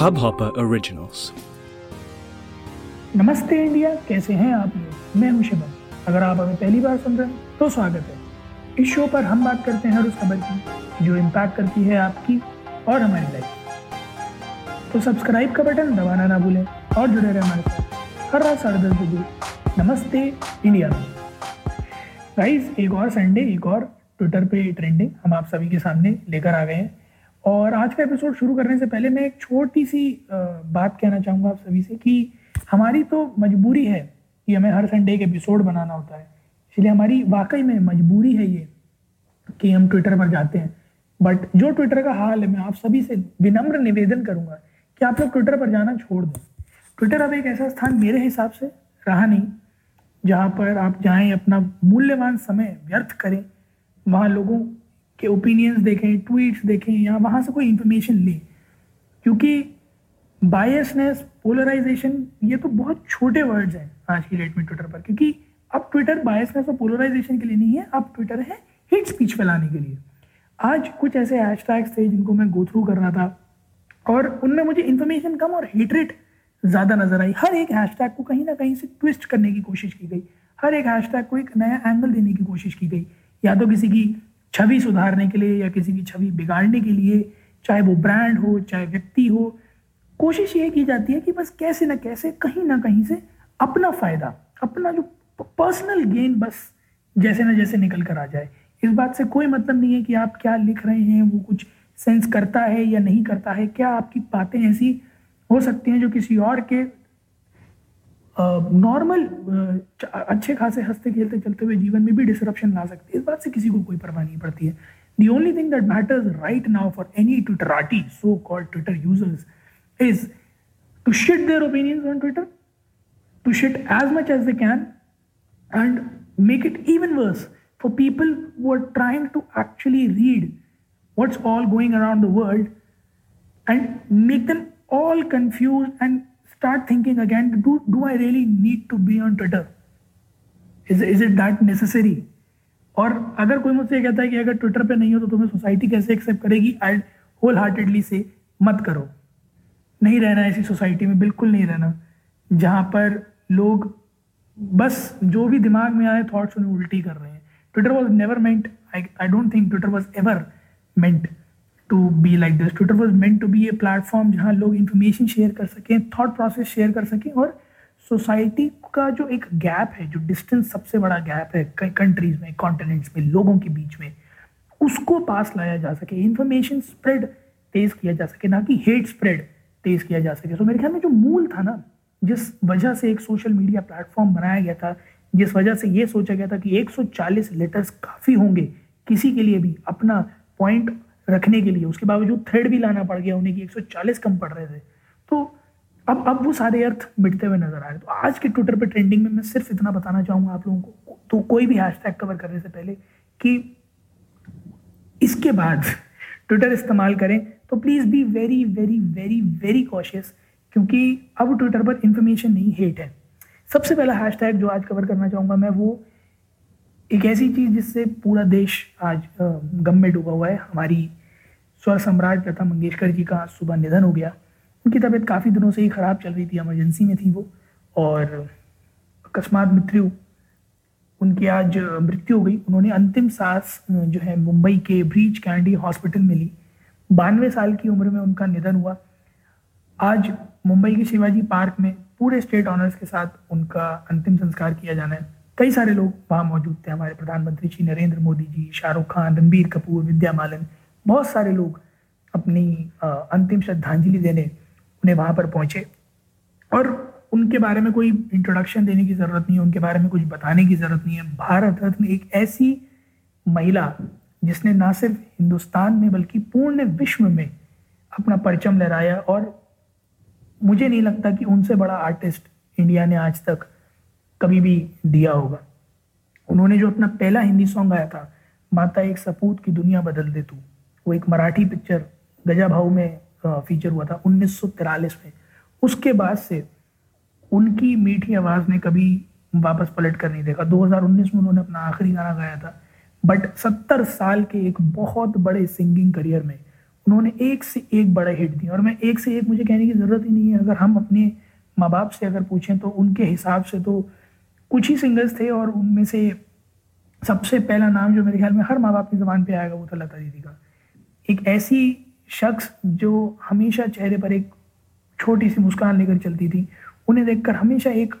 Hubhopper Originals. नमस्ते India, कैसे हैं आप लोग? मैं हूँ शिवम। अगर आप हमें पहली बार सुन रहे हैं तो स्वागत है। इस शो पर हम बात करते हैं हर उस खबर की, जो इम्पैक्ट करती है आपकी और हमारी लाइफ तो सब्सक्राइब का बटन दबाना ना भूलें और जुड़े रहे हमारे साथ हर रात साढ़े दस बजे। नमस्ते इंडिया में। गाइस एक और संडे एक और ट्विटर पे ट्रेंडिंग हम आप सभी के सामने लेकर आ गए हैं। और आज का एपिसोड शुरू करने से पहले मैं एक छोटी सी बात कहना चाहूँगा आप सभी से कि हमारी तो मजबूरी है कि हमें हर संडे एक एपिसोड बनाना होता है। इसलिए हमारी वाकई में मजबूरी है ये कि हम ट्विटर पर जाते हैं। बट जो ट्विटर का हाल है, मैं आप सभी से विनम्र निवेदन करूँगा कि आप लोग ट्विटर पर जाना छोड़ दें। ट्विटर अब एक ऐसा स्थान मेरे हिसाब से रहा नहीं, जहाँ पर आप जाएँ, अपना मूल्यवान समय व्यर्थ करें, वहाँ लोगों के ओपिनियंस देखें ट्वीट्स देखें, या वहाँ से कोई इंफॉर्मेशन लें। क्योंकि बायसनेस पोलराइजेशन ये तो बहुत छोटे वर्ड्स हैं आज की डेट में ट्विटर पर। क्योंकि अब ट्विटर बायसनेस और पोलराइजेशन के लिए नहीं है, अब ट्विटर है हिट स्पीच फैलाने के लिए। आज कुछ ऐसे हैशटैग्स थे जिनको मैं गो थ्रू कर रहा था, और उनमें मुझे इन्फॉर्मेशन कम और हेटरेट ज़्यादा नज़र आई। हर एक हैशटैग को कहीं ना कहीं से ट्विस्ट करने की कोशिश की गई। हर एक हैशटैग को एक नया एंगल देने की कोशिश की गई। या तो किसी की छवि सुधारने के लिए या किसी की छवि बिगाड़ने के लिए, चाहे वो ब्रांड हो, चाहे व्यक्ति हो, कोशिश ये की जाती है कि बस कैसे ना कैसे, कहीं ना कहीं से अपना फ़ायदा, अपना जो पर्सनल गेन बस जैसे ना जैसे निकल कर आ जाए। इस बात से कोई मतलब नहीं है कि आप क्या लिख रहे हैं, वो कुछ सेंस करता है या नहीं करता है, क्या आपकी बातें ऐसी हो सकती हैं जो किसी और के नॉर्मल अच्छे खासे हँसते खेलते चलते हुए जीवन में भी डिसरप्शन ला सकती है। इस बात से किसी को कोई परवाह नहीं पड़ती है। The only thing that matters right now for any Twitter twitterati so call Twitter users is to shit their opinions on Twitter to shit as much as they can and make it even worse for people who are trying to actually read what's all going around the world and make them all confuse and start thinking again do, do I really need to be on Twitter? Is, is it that necessary? और अगर कोई मुझसे ये कहता है कि अगर Twitter पे नहीं हो तो तुम्हें सोसाइटी कैसे एक्सेप्ट करेगी आई होल हार्टेडली से मत करो नहीं रहना ऐसी सोसाइटी में बिल्कुल नहीं रहना जहाँ पर लोग बस जो भी दिमाग में आए थॉट्स उन्हें उल्टी कर रहे हैं Twitter was never meant I I don't think Twitter was ever meant to be like this Twitter was meant to be a platform जहाँ लोग इन्फॉर्मेशन शेयर कर सकें थॉट प्रोसेस शेयर कर सकें और सोसाइटी का जो एक गैप है, जो डिस्टेंस सबसे बड़ा गैप है कंट्रीज़ में कॉन्टिनेंट्स में, लोगों के बीच में, उसको पास लाया जा सके। इन्फॉर्मेशन स्प्रेड तेज किया जा सके, ना कि हेट स्प्रेड तेज किया जा सके। तो मेरे ख्याल में जो मूल था ना, जिस वजह से एक सोशल मीडिया प्लेटफॉर्म बनाया गया था, जिस वजह से ये सोचा गया था कि 140 लेटर्स काफ़ी होंगे, किसी के लिए भी अपना पॉइंट रखने के लिए। उसके बावजूद थ्रेड भी लाना पड़ गया, उन्हें कि 140 कम पड़ रहे थे। तो अब अब वो सारे अर्थ मिटते हुए नज़र आ रहे तो आज के ट्विटर पे ट्रेंडिंग में मैं सिर्फ़ इतना बताना चाहूँगा आप लोगों को तो कोई भी हैशटैग कवर करने से पहले कि इसके बाद ट्विटर इस्तेमाल करें। तो please be very very very very cautious क्योंकि अब ट्विटर पर इंफॉर्मेशन नहीं हेट है। सबसे पहला हैशटैग जो आज कवर करना चाहूँगा मैं, वो एक ऐसी चीज़ जिससे पूरा देश आज गम में डूबा हुआ है। हमारी स्वर सम्राट लता मंगेशकर जी का सुबह निधन हो गया। उनकी तबीयत काफ़ी दिनों से ही ख़राब चल रही थी एमरजेंसी में थी वो। और अकस्मात मृत्यु, उनकी आज मृत्यु हो गई। उन्होंने अंतिम सांस जो है मुंबई के ब्रीच कैंडी हॉस्पिटल में ली। बानवे साल की उम्र में उनका निधन हुआ। आज मुंबई के शिवाजी पार्क में पूरे स्टेट ऑनर्स के साथ उनका अंतिम संस्कार किया जाना है। कई सारे लोग वहाँ मौजूद थे। हमारे प्रधानमंत्री श्री नरेंद्र मोदी जी, शाहरुख खान, रणबीर कपूर, विद्या मालन, बहुत सारे लोग अपनी अंतिम श्रद्धांजलि देने उन्हें वहाँ पर पहुँचे। और उनके बारे में कोई इंट्रोडक्शन देने की ज़रूरत नहीं है, उनके बारे में कुछ बताने की ज़रूरत नहीं है। भारत रत्न एक ऐसी महिला जिसने ना सिर्फ़ हिंदुस्तान में बल्कि पूर्ण विश्व में अपना परचम लहराया और मुझे नहीं लगता कि उनसे बड़ा आर्टिस्ट इंडिया ने आज तक कभी भी दिया होगा। उन्होंने जो अपना पहला हिंदी सॉन्ग गाया था, माता एक सपूत की दुनिया बदल दे तू, वो एक मराठी पिक्चर गजा भाऊ में फीचर हुआ था उन्नीस में। उसके बाद से उनकी मीठी आवाज़ ने कभी वापस पलट कर नहीं देखा। 2019 में उन्होंने अपना आखिरी गाना गाया था। बट 70 साल के एक बहुत बड़े सिंगिंग करियर में उन्होंने एक से एक बड़ा हिट दिया और मैं एक से एक मुझे कहने की ज़रूरत ही नहीं है। अगर हम अपने माँ बाप से अगर पूछें तो उनके हिसाब से तो कुछ ही सिंगर्स थे और उनमें से सबसे पहला नाम जो मेरे ख्याल में हर माँ बाप की ज़बान पे आएगा वो था लता दीदी का। एक ऐसी शख्स जो हमेशा चेहरे पर एक छोटी सी मुस्कान लेकर चलती थी। उन्हें देखकर हमेशा एक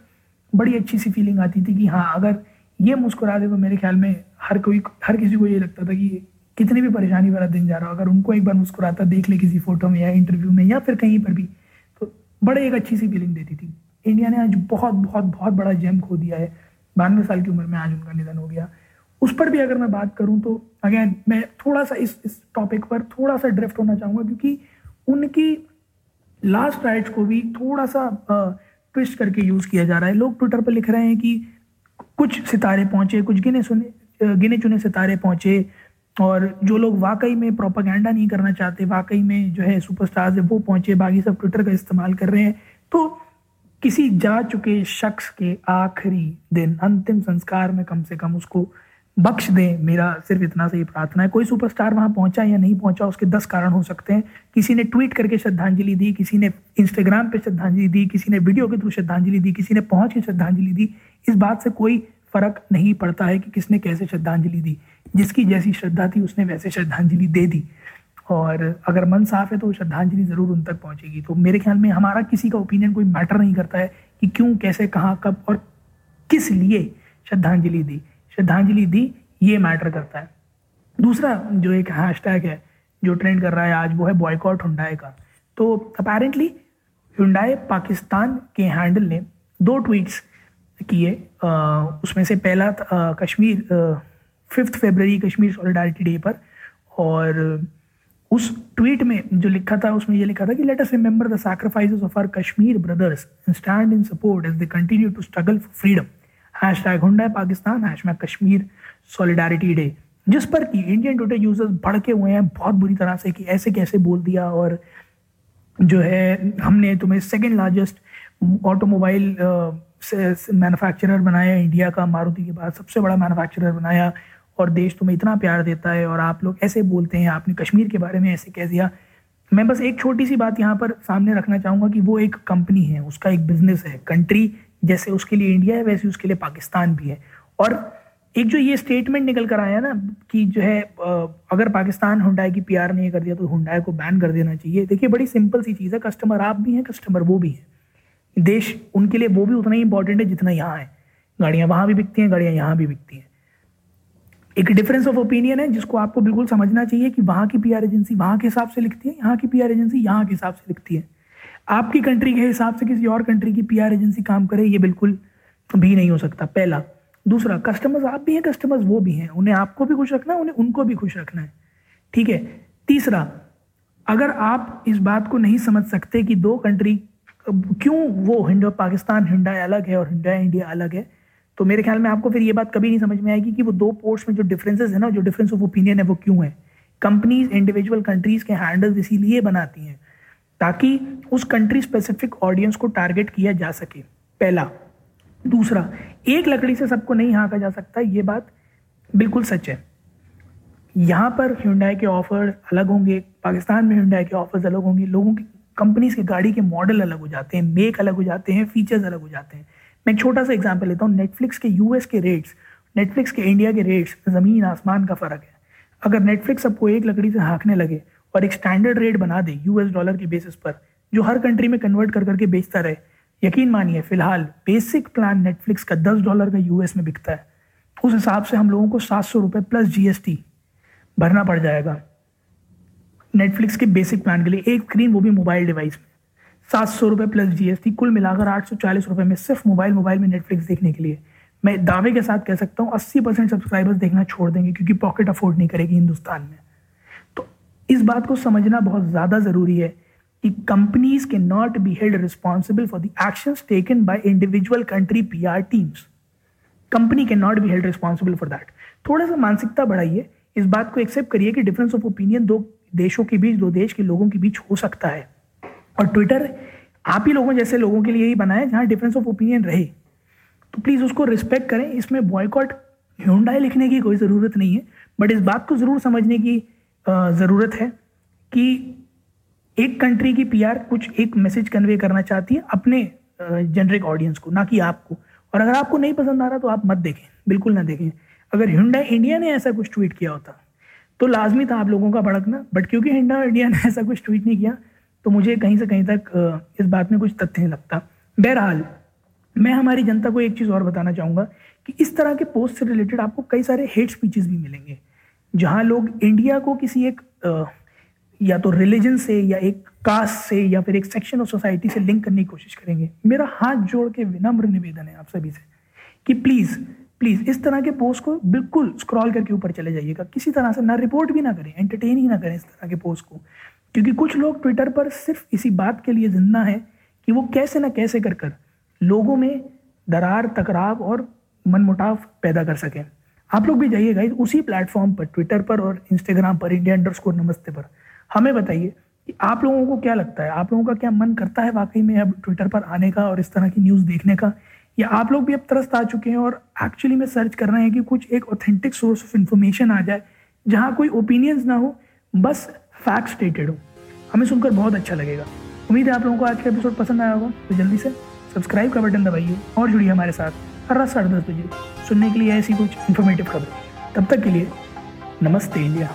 बड़ी अच्छी सी फीलिंग आती थी कि हाँ अगर ये मुस्कुरा दे तो मेरे ख्याल में हर कोई, हर किसी को ये लगता था कि कितनी भी परेशानी वाला दिन जा रहा हो, अगर उनको एक बार मुस्कुराता, देख ले किसी फ़ोटो में या इंटरव्यू में या फिर कहीं पर भी तो बड़े एक अच्छी सी फीलिंग देती थी। इंडिया ने आज बहुत बहुत बहुत बड़ा जैम खो दिया है। बानवे साल की उम्र में आज उनका निधन हो गया। उस पर भी अगर मैं बात करूँ तो अगेन मैं थोड़ा सा इस इस टॉपिक पर थोड़ा सा ड्रिफ्ट होना चाहूँगा, क्योंकि उनकी लास्ट राइट्स को भी थोड़ा सा ट्विस्ट करके यूज़ किया जा रहा है। लोग ट्विटर पर लिख रहे हैं कि कुछ सितारे पहुँचे, कुछ गिने सुने गिने चुने सितारे पहुँचे और जो लोग वाकई में प्रोपागेंडा नहीं करना चाहते, वाकई में जो है सुपरस्टार्स है, वो पहुँचे, बाकी सब ट्विटर का इस्तेमाल कर रहे हैं। तो किसी जा चुके शख्स के आखिरी दिन, अंतिम संस्कार में कम से कम उसको बख्श दें। मेरा सिर्फ़ इतना सा ही प्रार्थना है। कोई सुपरस्टार वहाँ पहुँचा या नहीं पहुँचा, उसके दस कारण हो सकते हैं। किसी ने ट्वीट करके श्रद्धांजलि दी, किसी ने इंस्टाग्राम पे श्रद्धांजलि दी, किसी ने वीडियो के थ्रू श्रद्धांजलि दी, किसी ने पहुँच के श्रद्धांजलि दी। इस बात से कोई फ़र्क नहीं पड़ता है कि किसने कैसे श्रद्धांजलि दी। जिसकी जैसी श्रद्धा थी, उसने वैसे श्रद्धांजलि दे दी। और अगर मन साफ़ है तो श्रद्धांजलि ज़रूर उन तक पहुंचेगी। तो मेरे ख्याल में हमारा किसी का ओपिनियन कोई मैटर नहीं करता है कि क्यों, कैसे, कहाँ, कब और किस लिए श्रद्धांजलि दी। श्रद्धांजलि दी, ये मैटर करता है। दूसरा जो एक हैशटैग है, जो ट्रेंड कर रहा है आज, वो है बॉयकॉट हुंडाई का। तो अपेरेंटली हुंडाई पाकिस्तान के हैंडल ने दो ट्वीट्स किए। उसमें से पहला Kashmir fifth February Kashmir solidarity day पर और उस ट्वीट में जो लिखा था, उसमें ये लिखा था कि let us remember the sacrifices of our Kashmir brothers and stand in support as they continue to struggle for freedom hashtag हुंडा Pakistan hashtag Kashmir solidarity day जिस पर कि इंडियन ट्विटर यूज़र्स भड़के हुए हैं, बहुत बुरी तरह से कि ऐसे कैसे बोल दिया और जो है, हमने तुम्हें सेकेंड लार्जेस्ट ऑटोमोबाइल मैन्युफैक्चरर बनाया इंडिया का, मारुति के बाद सबसे बड़ा मैन्युफैक्चरर बनाया और देश तुम्हें इतना प्यार देता है और आप लोग ऐसे बोलते हैं, आपने कश्मीर के बारे में ऐसे कह दिया। मैं बस एक छोटी सी बात यहाँ पर सामने रखना चाहूँगा कि वो एक कंपनी है, उसका एक बिज़नेस है कंट्री जैसे उसके लिए इंडिया है, वैसे उसके लिए पाकिस्तान भी है। और एक जो ये स्टेटमेंट निकल कर आया ना कि जो है अगर पाकिस्तान हुंडाई की पीआर नहीं कर दिया तो हुंडाई को बैन कर देना चाहिए। देखिए, बड़ी सिंपल सी चीज़ है कस्टमर आप भी हैं कस्टमर वो भी है। देश उनके लिए वो भी उतना ही इंपॉर्टेंट है जितना यहाँ है। गाड़ियाँ वहाँ भी बिकती हैं, गाड़ियाँ यहाँ भी बिकती हैं। एक डिफरेंस ऑफ़ ओपिनियन है, जिसको आपको बिल्कुल समझना चाहिए कि वहाँ की पी एजेंसी वहाँ के हिसाब से लिखती है, यहाँ की पी एजेंसी यहाँ के हिसाब से लिखती है। आपकी कंट्री के हिसाब से किसी और कंट्री की पी एजेंसी काम करे, ये बिल्कुल भी नहीं हो सकता। पहला। दूसरा कस्टमर्स आप भी हैं कस्टमर्स वो भी हैं। उन्हें आपको भी खुश रखना है, उन्हें उनको भी खुश रखना है। ठीक है? तीसरा, अगर आप इस बात को नहीं समझ सकते कि दो कंट्री क्यों वो हिंडो, पाकिस्तान, हिंडा अलग है और हिंडा इंडिया अलग है तो मेरे ख्याल में आपको फिर ये बात कभी नहीं समझ में आएगी कि वो दो पोर्ट्स में जो डिफरेंसेस है ना, जो डिफरेंस ऑफ़ ओपिनियन है, वो क्यों है? कंपनीज़ इंडिविजुअल कंट्रीज़ के हैंडल्स इसीलिए बनाती हैं ताकि उस कंट्री स्पेसिफिक ऑडियंस को टारगेट किया जा सके। पहला। दूसरा, एक लकड़ी से सबको नहीं हाँका जा सकता, ये बात बिल्कुल सच है। यहाँ पर हिंडाई के ऑफ़र अलग होंगे, पाकिस्तान में हिंडाई के ऑफर्स अलग होंगे, लोगों की कंपनीज़ के गाड़ी के मॉडल अलग हो जाते हैं मेक अलग हो जाते हैं फीचर्स अलग हो जाते हैं। मैं एक छोटा सा एग्ज़ाम्पल लेता हूँ नेटफ्लिक्स के यूएस के रेट्स नेटफ्लिक्स के इंडिया के रेट्स ज़मीन आसमान का फ़र्क है। अगर नेटफ्लिक्स सबको एक लकड़ी से हाँकने लगे और एक स्टैंडर्ड रेट बना दे यूएस डॉलर के बेसिस पर, जो हर कंट्री में कन्वर्ट कर करके बेचता रहे, यकीन मानिए, फ़िलहाल बेसिक प्लान नेटफ्लिक्स का दस डॉलर का यूएस में बिकता है। उस हिसाब से हम लोगों को सात सौ रुपये प्लस जीएसटी भरना पड़ जाएगा। नेटफ्लिक्स के बेसिक प्लान के लिए एक स्क्रीन वो भी मोबाइल डिवाइस में। सात सौ रुपये प्लस जीएसटी कुल मिलाकर आठ सौ चालीस रुपये में सिर्फ़ मोबाइल मोबाइल में नेटफ्लिक्स देखने के लिए। मैं दावे के साथ कह सकता हूँ, अस्सी परसेंट सब्सक्राइबर्स देखना छोड़ देंगे क्योंकि पॉकेट अफोर्ड नहीं करेगी हिंदुस्तान में। तो इस बात को समझना बहुत ज़्यादा ज़रूरी है companies cannot be held responsible for the actions taken by individual country PR teams company के not be held responsible for that थोड़ा सा मानसिकता बढ़ाइए। इस बात को एक्सेप्ट करिए कि डिफरेंस ऑफ़ ओपिनियन दो देशों के बीच, दो देश के लोगों के बीच हो सकता है। और ट्विटर आप ही लोगों जैसे लोगों के लिए ही बना है जहाँ डिफरेंस ऑफ़ ओपिनियन रहे। तो प्लीज़ उसको रिस्पेक्ट करें, इसमें बॉयकॉट ह्यूंडाई लिखने की कोई ज़रूरत नहीं है बट इस बात को ज़रूर समझने की ज़रूरत है कि एक कंट्री की पीआर कुछ एक मैसेज कन्वे करना चाहती है अपने जेनरिक ऑडियंस को, ना कि आपको। और अगर आपको नहीं पसंद आ रहा तो आप मत देखें, बिल्कुल ना देखें। अगर हिंडा इंडिया ने ऐसा कुछ ट्वीट किया होता तो लाजमी था आप लोगों का भड़कना बट क्योंकि हिंडा इंडिया ने ऐसा कुछ ट्वीट नहीं किया तो मुझे कहीं से कहीं तक इस बात में कुछ तथ्य नहीं लगता। बहरहाल, मैं हमारी जनता को एक चीज़ और बताना चाहूँगा कि इस तरह के पोस्ट से रिलेटेड आपको कई सारे हेट स्पीचेस भी मिलेंगे, जहाँ लोग इंडिया को किसी एक या तो रिलीजन से, या एक कास्ट से, या फिर एक सेक्शन ऑफ़ सोसाइटी से लिंक करने की कोशिश करेंगे। मेरा हाथ जोड़ के विनम्र निवेदन है आप सभी से कि प्लीज़ प्लीज़ इस तरह के पोस्ट को बिल्कुल स्क्रॉल करके ऊपर चले जाइएगा। किसी तरह से ना रिपोर्ट भी ना करें एंटरटेन ही ना करें इस तरह के पोस्ट को। क्योंकि कुछ लोग ट्विटर पर सिर्फ़ इसी बात के लिए ज़िंदा है कि वो कैसे ना कैसे कर कर लोगों में दरार तकराव और मनमुटाव पैदा कर सकें। आप लोग भी जाइएगा उसी प्लेटफॉर्म पर ट्विटर पर और इंस्टाग्राम पर इंडिया अंडर स्कोर नमस्ते पर। हमें बताइए कि आप लोगों को क्या लगता है? आप लोगों का क्या मन करता है वाकई में अब ट्विटर पर आने का और इस तरह की न्यूज़ देखने का? या आप लोग भी अब तरस्त आ चुके हैं और एक्चुअली में सर्च कर रहे हैं कि कुछ एक ऑथेंटिक सोर्स ऑफ़ इन्फॉर्मेशन आ जाए, जहाँ कोई ओपिनियंस ना हो, बस फैक्ट स्टेटेड हो। हमें सुनकर बहुत अच्छा लगेगा। उम्मीद है आप लोगों को आज का एपिसोड पसंद आया होगा। तो जल्दी से सब्सक्राइब का बटन दबाइए और जुड़िए हमारे साथ हर रात साढ़े दस बजे। सुनने के लिए ऐसी कुछ इन्फॉर्मेटिव खबरें। तब तक के लिए नमस्ते इंडिया।